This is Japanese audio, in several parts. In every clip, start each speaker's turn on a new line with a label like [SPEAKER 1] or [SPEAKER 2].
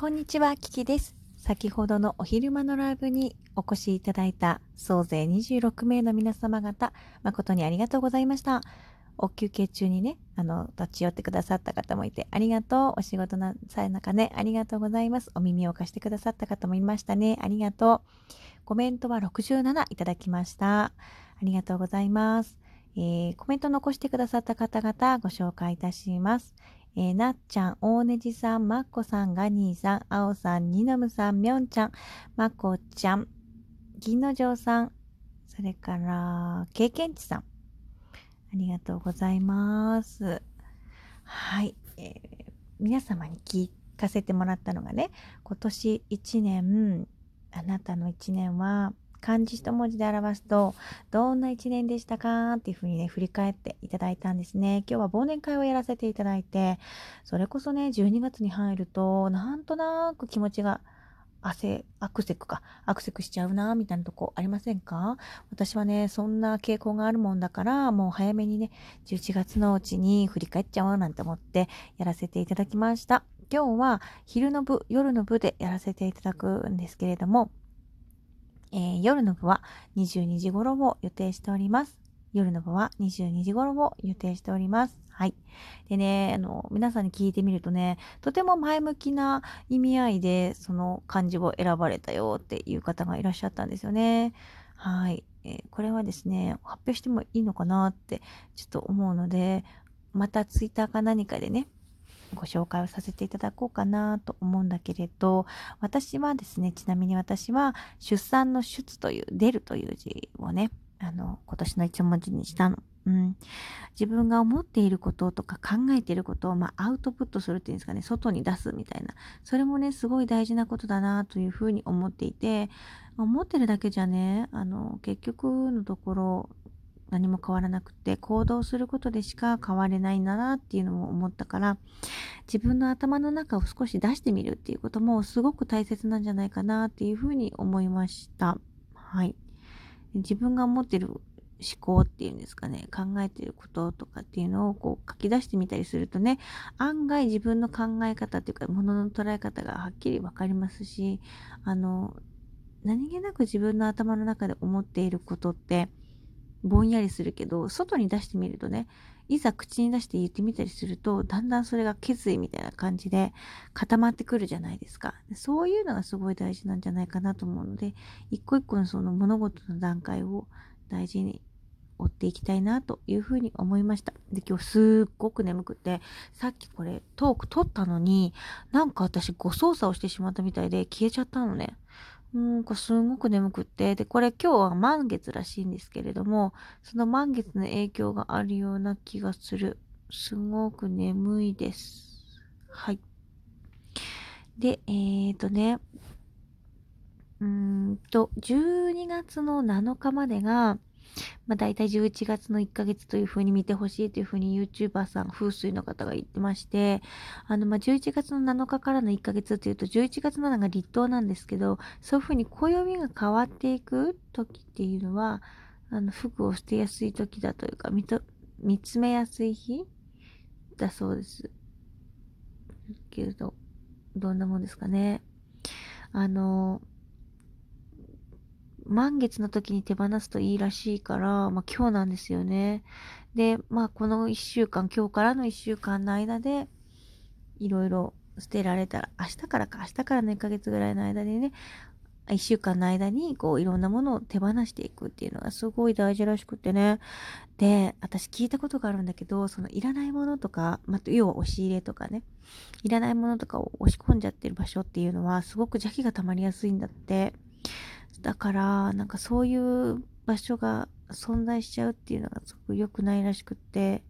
[SPEAKER 1] こんにちは、キキです。先ほどのお昼間のライブにお越しいただいた総勢26名の皆様方、誠にありがとうございました。お休憩中にね、あの、立ち寄ってくださった方もいて、ありがとう。お仕事なさえなかね、ありがとうございます。お耳を貸してくださった方もいましたね。ありがとう。コメントは67いただきました。ありがとうございます。えー、コメント残してくださった方々ご紹介いたします。えー、なっちゃん、大ねじさん、まっこさん、ガニーさん、あおさん、にのむさん、みょんちゃん、まこちゃん、銀の城さん、それから、経験値さん。ありがとうございます。はい。えー、皆様に聞かせてもらったのがね、今年1年、あなたの1年は、漢字一文字で表すと、どんな一年でしたかっていうふうにね、振り返っていただいたんですね。今日は忘年会をやらせていただいて、それこそね、12月に入ると、なんとなく気持ちが汗、アクセクか、アクセクしちゃうな、みたいなとこありませんか？私はね、そんな傾向があるもんだから、もう早めにね、11月のうちに振り返っちゃおうなんて思ってやらせていただきました。今日は昼の部、夜の部でやらせていただくんですけれども、えー、夜の部は22時頃を予定しております。夜の部は22時頃を予定しております。はい。でね、あの、皆さんに聞いてみるとね、とても前向きな意味合いで、その漢字を選ばれたよっていう方がいらっしゃったんですよね。はい。えー、これはですね、発表してもいいのかなってちょっと思うので、またツイッターか何かでね、ご紹介をさせていただこうかなと思うんだけれど、私はですね、ちなみに私は出産の出という、出るという字をね、あの、今年の一文字にしたの。うん、自分が思っていることとか考えていることを、まあ、アウトプットするっていうんですかね、外に出すみたいな。それもね、すごい大事なことだなというふうに思っていて、思ってるだけじゃね、あの、結局のところ、何も変わらなくて行動することでしか変われないんだなっていうのも思ったから自分の頭の中を少し出してみるっていうこともすごく大切なんじゃないかなっていうふうに思いました。はい。自分が持ってる思考っていうんですかね、考えてることとかっていうのをこう書き出してみたりするとね、案外自分の考え方っていうか、ものの捉え方がはっきりわかりますし、あの、何気なく自分の頭の中で思っていることって、ぼんやりするけど、外に出してみるとね、いざ口に出して言ってみたりすると、だんだんそれが決意みたいな感じで固まってくるじゃないですか。そういうのがすごい大事なんじゃないかなと思うので、一個一個のその物事の段階を大事に追っていきたいなというふうに思いました。で、今日すっごく眠くて、さっきこれトーク撮ったのに、なんか私誤操作をしてしまったみたいで消えちゃったのね。なんかすごく眠くって、で、これ今日は満月らしいんですけれども、その満月の影響があるような気がする。すごく眠いです。はい。で、えーとね、うーんと、12月の7日までが、まあ、大体11月の1ヶ月というふうに見てほしいというふうに YouTuber さん、風水の方が言ってまして、あの、まあ、11月の7日からの1ヶ月というと、11月7が立冬なんですけど、そういうふうに暦が変わっていく時っていうのは、あの、服を捨てやすい時だというか、見と、見つめやすい日だそうです。けど、どんなもんですかね。あの、満月の時に手放すといいらしいから、まあ今日なんですよね。で、まあこの一週間、今日からの一週間の間で、いろいろ捨てられたら、明日からか、明日からの1ヶ月ぐらいの間でね、一週間の間に、こう、いろんなものを手放していくっていうのがすごい大事らしくてね。で、私聞いたことがあるんだけど、そのいらないものとか、また、要は押し入れとかね、いらないものとかを押し込んじゃってる場所っていうのは、すごく邪気が溜まりやすいんだって。だから、なんかそういう場所が存在しちゃうっていうのがすごく良くないらしくって、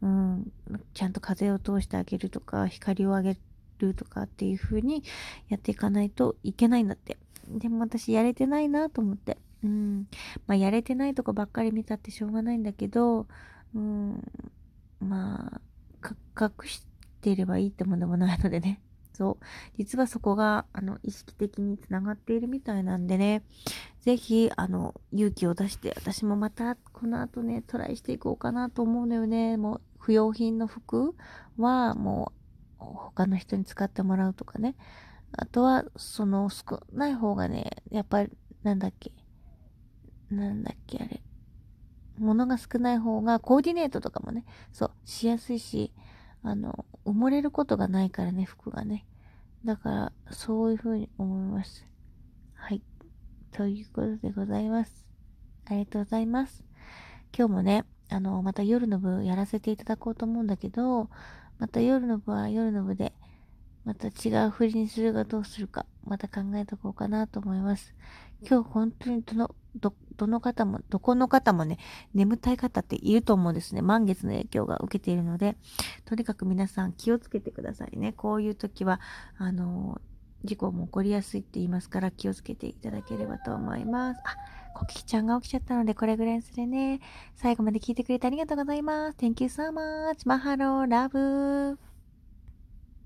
[SPEAKER 1] うん、ちゃんと風を通してあげるとか、光をあげるとかっていう風にやっていかないといけないんだって。でも私やれてないなと思って。うん。まあやれてないとこばっかり見たってしょうがないんだけど、うん。まあ、隠してればいいってもんでもないのでね。そう。実はそこが、あの、意識的につながっているみたいなんでね、ぜひ、あの、勇気を出して、私もまた、この後ね、トライしていこうかなと思うのよね。もう、不要品の服は、もう、他の人に使ってもらうとかね。あとは、その少ない方がね、やっぱり、なんだっけ。なんだっけ、あれ。物が少ない方が、コーディネートとかもね、そう、しやすいし、あの、埋もれることがないからね、服がね。だから、そういうふうに思います。はい。ということでございます。ありがとうございます。今日もね、あの、また夜の部やらせていただこうと思うんだけど、また夜の部は夜の部で、また違う振りにするかどうするか、また考えとこうかなと思います。今日本当にどの、ど、どの方も、どこの方もね、眠たい方っていると思うんですね。満月の影響が受けているので、とにかく皆さん気をつけてくださいね。こういう時は、あの、事故も起こりやすいって言いますから気をつけていただければと思います。あ、コキちゃんが起きちゃったのでこれぐらいにするね。最後まで聞いてくれてありがとうございます。Thank you so much. マハロー、ラブ。